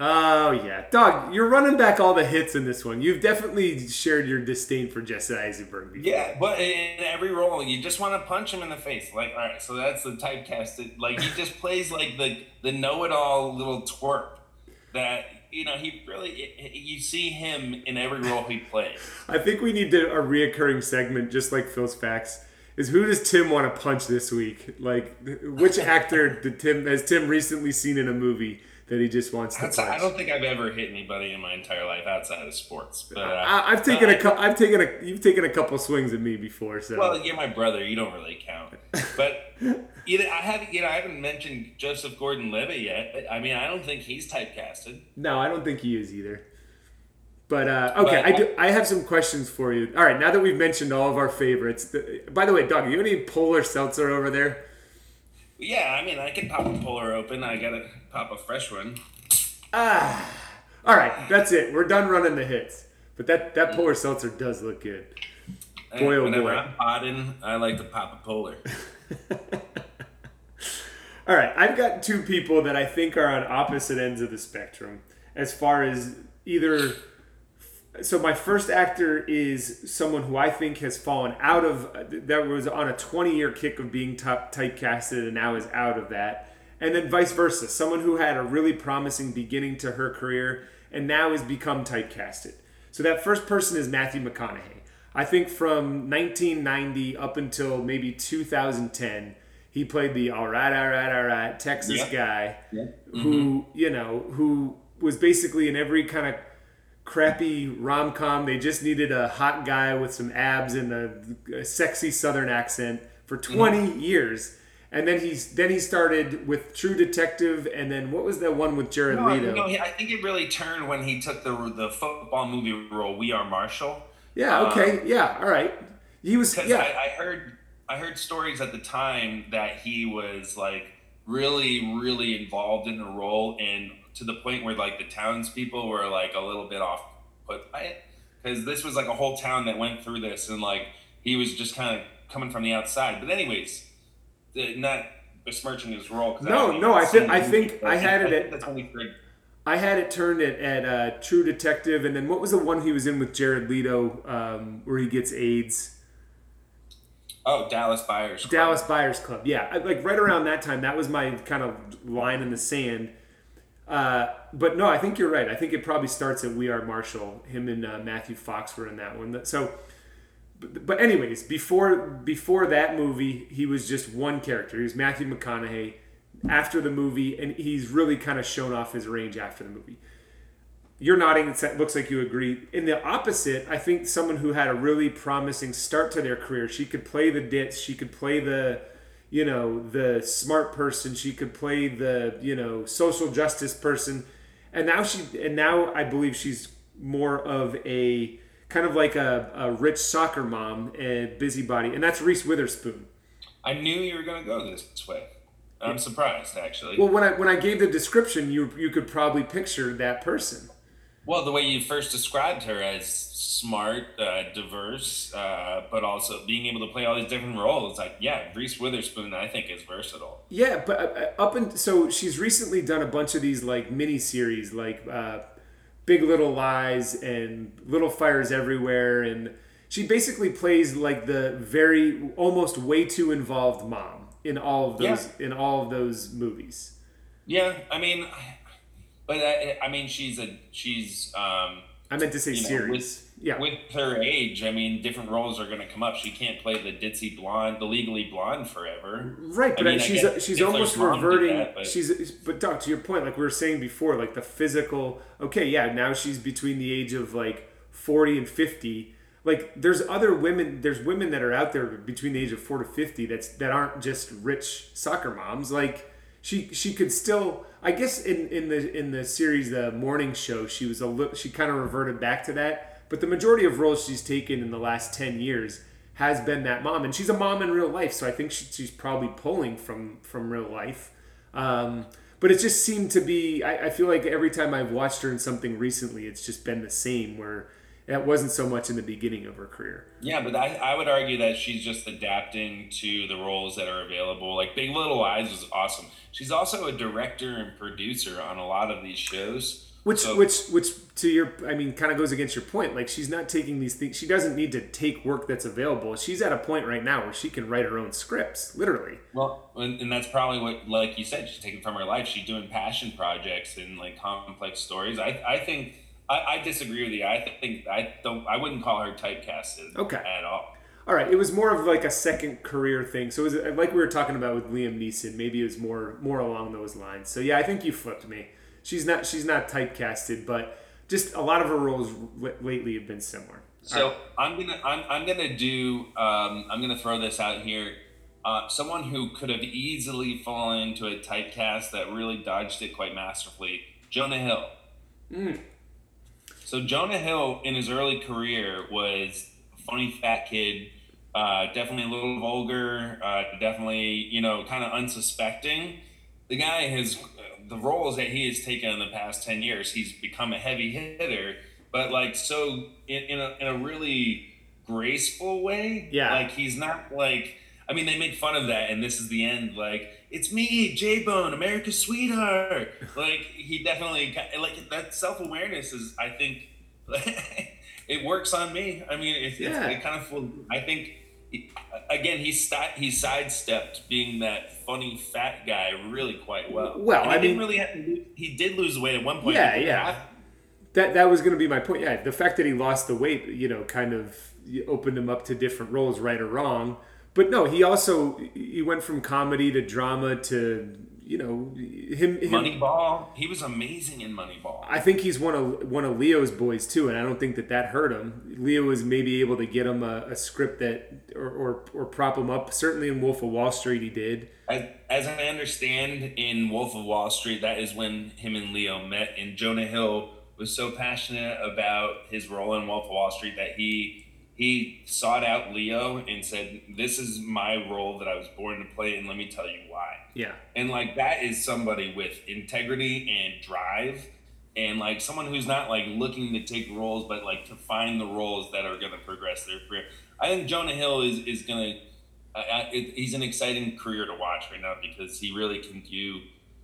A: Oh yeah, dog. You're running back all the hits in this one. You've definitely shared your disdain for Jesse Eisenberg. Before.
B: Yeah, but in every role, you just want to punch him in the face. Like, all right, so that's the typecasted. Like, he just plays like the the know-it-all little twerp that you know. He really you see him in every role he plays.
A: I think we need to, a reoccurring segment, just like Phil's facts. Is who does Tim want to punch this week? Like, which actor did Tim has Tim recently seen in a movie that he just wants to.
B: I don't think I've ever hit anybody in my entire life outside of sports. But uh,
A: I, have taken uh, a couple. I've taken a. You've taken a couple swings at me before. So
B: well, you're my brother. You don't really count. But you know, I haven't. You know, I haven't mentioned Joseph Gordon-Levitt yet. I mean, I don't think he's typecasted.
A: No, I don't think he is either. But uh, okay, but, I do. I have some questions for you. All right, now that we've mentioned all of our favorites. The, by the way, Doug, you have any polar seltzer over there?
B: Yeah, I mean, I can pop a polar open. I gotta pop a fresh one.
A: Ah, all right, that's it. We're done running the hits. But that that polar seltzer does look good.
B: Boy, oh Whenever boy. I'm potting, I like to pop a polar.
A: all right, I've got two people that I think are on opposite ends of the spectrum as far as either so my first actor is someone who I think has fallen out of that was on a 20 year kick of being top typecasted and now is out of that. And then vice versa, someone who had a really promising beginning to her career and now has become typecasted. So that first person is Matthew McConaughey. I think from 1990 up until maybe 2010, he played the all right, all right, all right Texas yep. guy yep. who, mm-hmm. you know, who was basically in every kind of crappy rom com. They just needed a hot guy with some abs and a, a sexy Southern accent for 20 mm-hmm. years. And then he's then he started with True Detective, and then what was that one with Jared no, Leto?
B: No, I think it really turned when he took the the football movie role, We Are Marshall.
A: Yeah. Okay. Um, yeah. All right. He was. Yeah.
B: I, I heard I heard stories at the time that he was like really really involved in the role and to the point where like the townspeople were like a little bit off put by it because this was like a whole town that went through this and like he was just kind of coming from the outside. But anyways, not besmirching his role.
A: No, I no, I think I think I had it at. I had it turned at, at uh, True Detective, and then what was the one he was in with Jared Leto, um, where he gets AIDS?
B: Oh, Dallas Buyers.
A: Club. Dallas Buyers Club. Yeah, like right around that time, that was my kind of line in the sand uh, but no, I think you're right. I think it probably starts at We Are Marshall. Him and uh, Matthew Fox were in that one. So, but, but anyways, before before that movie, he was just one character. He was Matthew McConaughey. After the movie, and he's really kind of shown off his range after the movie. You're nodding. It looks like you agree. In the opposite, I think someone who had a really promising start to their career. She could play the ditz. She could play the you know the smart person she could play the you know social justice person. And now she and now i believe she's more of a kind of like a, a rich soccer mom and busybody. And that's reese witherspoon.
B: I knew you were going to go this way. I'm surprised actually.
A: Well when i when i gave the description you you could probably picture that person
B: well the way you first described her as smart, uh, diverse, uh, but also being able to play all these different roles. Like, yeah, Reese Witherspoon, I think, is versatile.
A: Yeah, but uh, up and so she's recently done a bunch of these like mini series, like uh, Big Little Lies and Little Fires Everywhere, and she basically plays like the very almost way too involved mom in all of those yeah. in all of those movies.
B: Yeah, I mean, but I, I mean, she's a she's. Um,
A: I meant to say series.
B: Know, yeah. with her age, I mean, different roles are going to come up. She can't play the ditzy blonde, the legally blonde forever.
A: Right, but I mean, she's a, she's almost reverting. That, but. She's but Doc, to your point, like we were saying before, like the physical. Okay, yeah, now she's between the age of like forty and fifty. Like there's other women, there's women that are out there between the age of four to fifty that's that aren't just rich soccer moms. Like she she could still. I guess in, in the in the series, the morning show, she was a little. She kind of reverted back to that but the majority of roles she's taken in the last 10 years has been that mom. And she's a mom in real life, so I think she, she's probably pulling from, from real life. Um, but it just seemed to be, I, I feel like every time I've watched her in something recently, it's just been the same where it wasn't so much in the beginning of her career.
B: Yeah, but I, I would argue that she's just adapting to the roles that are available. Like Big Little Lies was awesome. She's also a director and producer on a lot of these shows.
A: Which, so, which, which, to your, I mean, kind of goes against your point. Like, she's not taking these things. She doesn't need to take work that's available. She's at a point right now where she can write her own scripts, literally.
B: Well, and, and that's probably what, like you said, she's taking from her life. She's doing passion projects and like complex stories. I, I think, I, I disagree with you. I think I don't, I wouldn't call her typecasted.
A: Okay.
B: At all.
A: All right, it was more of like a second career thing. So it was like we were talking about with Liam Neeson. Maybe it was more more along those lines. So yeah, I think you flipped me. she's not she's not typecasted, but just a lot of her roles lately have been similar.
B: So right. I'm gonna I'm, I'm gonna do um, I'm gonna throw this out here. Uh, someone who could have easily fallen into a typecast that really dodged it quite masterfully, Jonah Hill. Mm. So Jonah Hill in his early career was a funny fat kid, uh, definitely a little vulgar, uh, definitely you know kind of unsuspecting. The guy has the roles that he has taken in the past ten years. He's become a heavy hitter, but like so in, in a in a really graceful way.
A: Yeah,
B: like he's not like. I mean, they make fun of that, and this is the end. Like, it's me, J Bone, America's sweetheart. like, he definitely like that self awareness is, I think, it works on me. I mean, it, yeah. it kind of, I think, again, he st- he sidestepped being that funny fat guy really quite well.
A: Well, I
B: mean,
A: really
B: have, he did lose weight at one point.
A: Yeah, yeah. That that was going to be my point. Yeah, the fact that he lost the weight, you know, kind of opened him up to different roles, right or wrong. But no, he also he went from comedy to drama to you know him, him
B: Moneyball. He was amazing in Moneyball.
A: I think he's one of one of Leo's boys too, and I don't think that that hurt him. Leo was maybe able to get him a, a script that or, or, or prop him up. Certainly in Wolf of Wall Street, he did.
B: As, as I understand, in Wolf of Wall Street, that is when him and Leo met. And Jonah Hill was so passionate about his role in Wolf of Wall Street that he he sought out Leo and said, "This is my role that I was born to play, and let me tell you why."
A: Yeah.
B: And like that is somebody with integrity and drive, and like someone who's not like looking to take roles, but like to find the roles that are going to progress their career. I think Jonah Hill is is going to. Uh, he's an exciting career to watch right now because he really can do.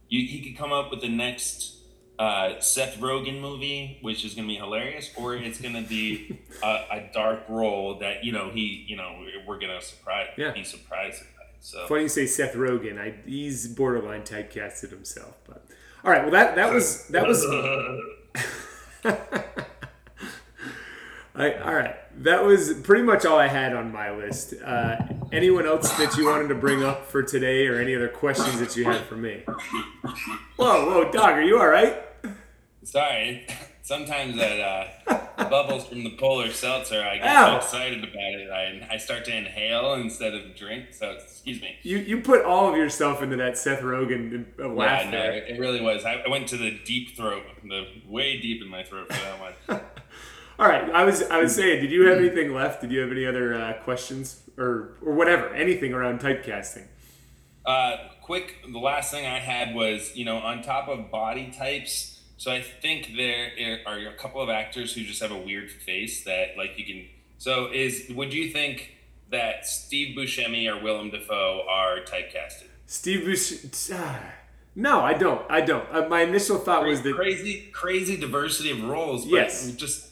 B: You, he could come up with the next uh, Seth Rogen movie, which is going to be hilarious, or it's going to be a, a, dark role that you know he, you know, we're going to surprise, yeah. be surprised. So
A: funny you say Seth Rogen. I, he's borderline typecasted himself, but all right. Well, that that was that was. I, all right, that was pretty much all I had on my list. Uh, anyone else that you wanted to bring up for today, or any other questions that you had for me? Whoa, whoa, dog, are you all right?
B: Sorry. Sometimes that uh, bubbles from the polar seltzer, I get Ow. so excited about it, I, I start to inhale instead of drink. So excuse me.
A: You you put all of yourself into that Seth Rogen laugh yeah, no.
B: It really was. I, I went to the deep throat, the way deep in my throat for that one.
A: all right, I was I was saying, did you have anything left? Did you have any other uh, questions or or whatever, anything around typecasting?
B: Uh, quick, the last thing I had was you know on top of body types so I think there are a couple of actors who just have a weird face that like you can. So is would you think that Steve Buscemi or Willem Dafoe are typecasted?
A: Steve Buscemi. No, I don't. I don't. Uh, my initial thought
B: crazy,
A: was that
B: crazy, crazy diversity of roles.
A: yes,
B: just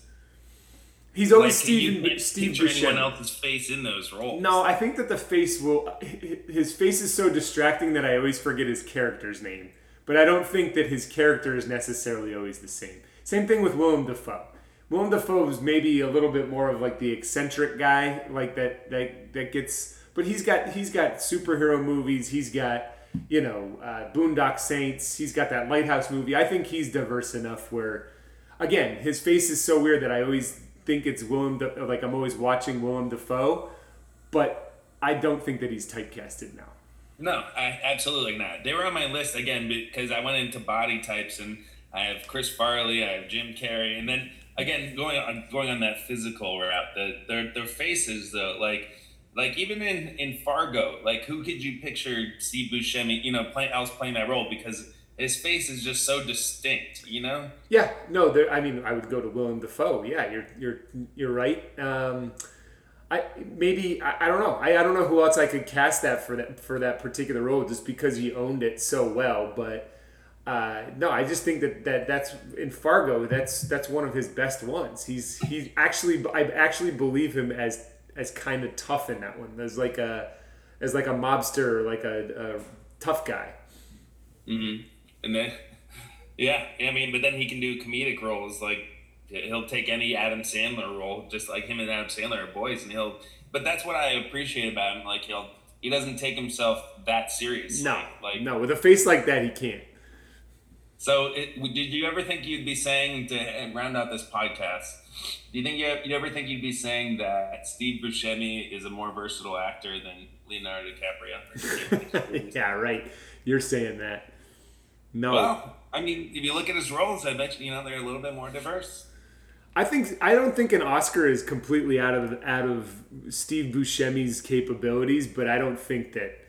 A: he's always like, Steve. Steve Buscemi.
B: anyone else's face in those roles.
A: No, I think that the face will. His face is so distracting that I always forget his character's name but I don't think that his character is necessarily always the same. Same thing with Willem Dafoe. Willem Dafoe is maybe a little bit more of like the eccentric guy, like that that that gets. But he's got he's got superhero movies. He's got you know uh, Boondock Saints. He's got that Lighthouse movie. I think he's diverse enough where, again, his face is so weird that I always think it's Willem. like I'm always watching Willem Dafoe, but I don't think that he's typecasted now.
B: No, I, absolutely not. They were on my list again because I went into body types and I have Chris Farley, I have Jim Carrey, and then again going on going on that physical route. The their their faces though, like like even in in Fargo, like who could you picture Steve Buscemi, you know, playing else playing that role because his face is just so distinct, you know.
A: Yeah, no, there. I mean, I would go to Willem Dafoe. Yeah, you're you're you're right. Um, I maybe I, I don't know. I, I don't know who else I could cast that for that for that particular role just because he owned it so well. But uh, no, I just think that, that that's in Fargo. That's that's one of his best ones. He's he's actually I actually believe him as as kind of tough in that one. As like a as like a mobster, like a, a tough guy.
B: Mm-hmm. And then yeah, I mean, but then he can do comedic roles like he'll take any Adam Sandler role, just like him and Adam Sandler are boys, and he'll. But that's what I appreciate about him. Like he'll he doesn't take himself that serious.
A: No,
B: like
A: no, with a face like that, he can't.
B: So, it, did you ever think you'd be saying to round out this podcast? Do you think you you ever think you'd be saying that Steve Buscemi is a more versatile actor than Leonardo
A: DiCaprio? yeah, right. You're saying that. No.
B: Well, I mean, if you look at his roles, I bet you, you know they're a little bit more diverse.
A: I think I don't think an Oscar is completely out of out of Steve Buscemi's capabilities, but I don't think that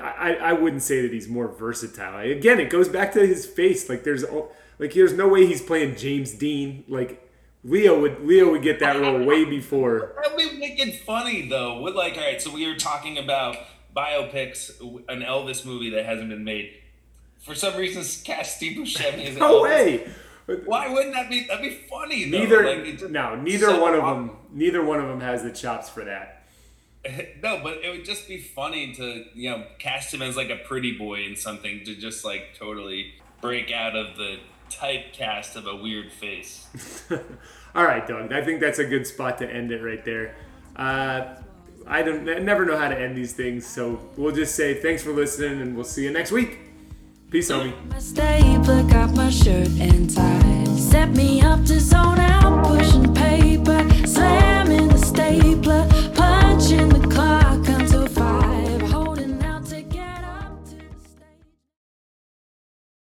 A: I, I wouldn't say that he's more versatile. Again, it goes back to his face. Like there's like there's no way he's playing James Dean. Like Leo would Leo would get that role way before.
B: That would make it funny though. Would like all right. So we were talking about biopics, an Elvis movie that hasn't been made. For some reason, cast Steve Buscemi as
A: no Elvis. way.
B: Why wouldn't that be? That'd be funny.
A: Though. Neither. Like, no, neither one of them. Neither one of them has the chops for that.
B: No, but it would just be funny to you know cast him as like a pretty boy in something to just like totally break out of the typecast of a weird face.
A: All right, Doug. I think that's a good spot to end it right there. Uh, I don't I never know how to end these things, so we'll just say thanks for listening, and we'll see you next week. Peace, homie. My stapler got my shirt and tie. Set me up to zone out, pushing paper, slamming the stapler, punching the car.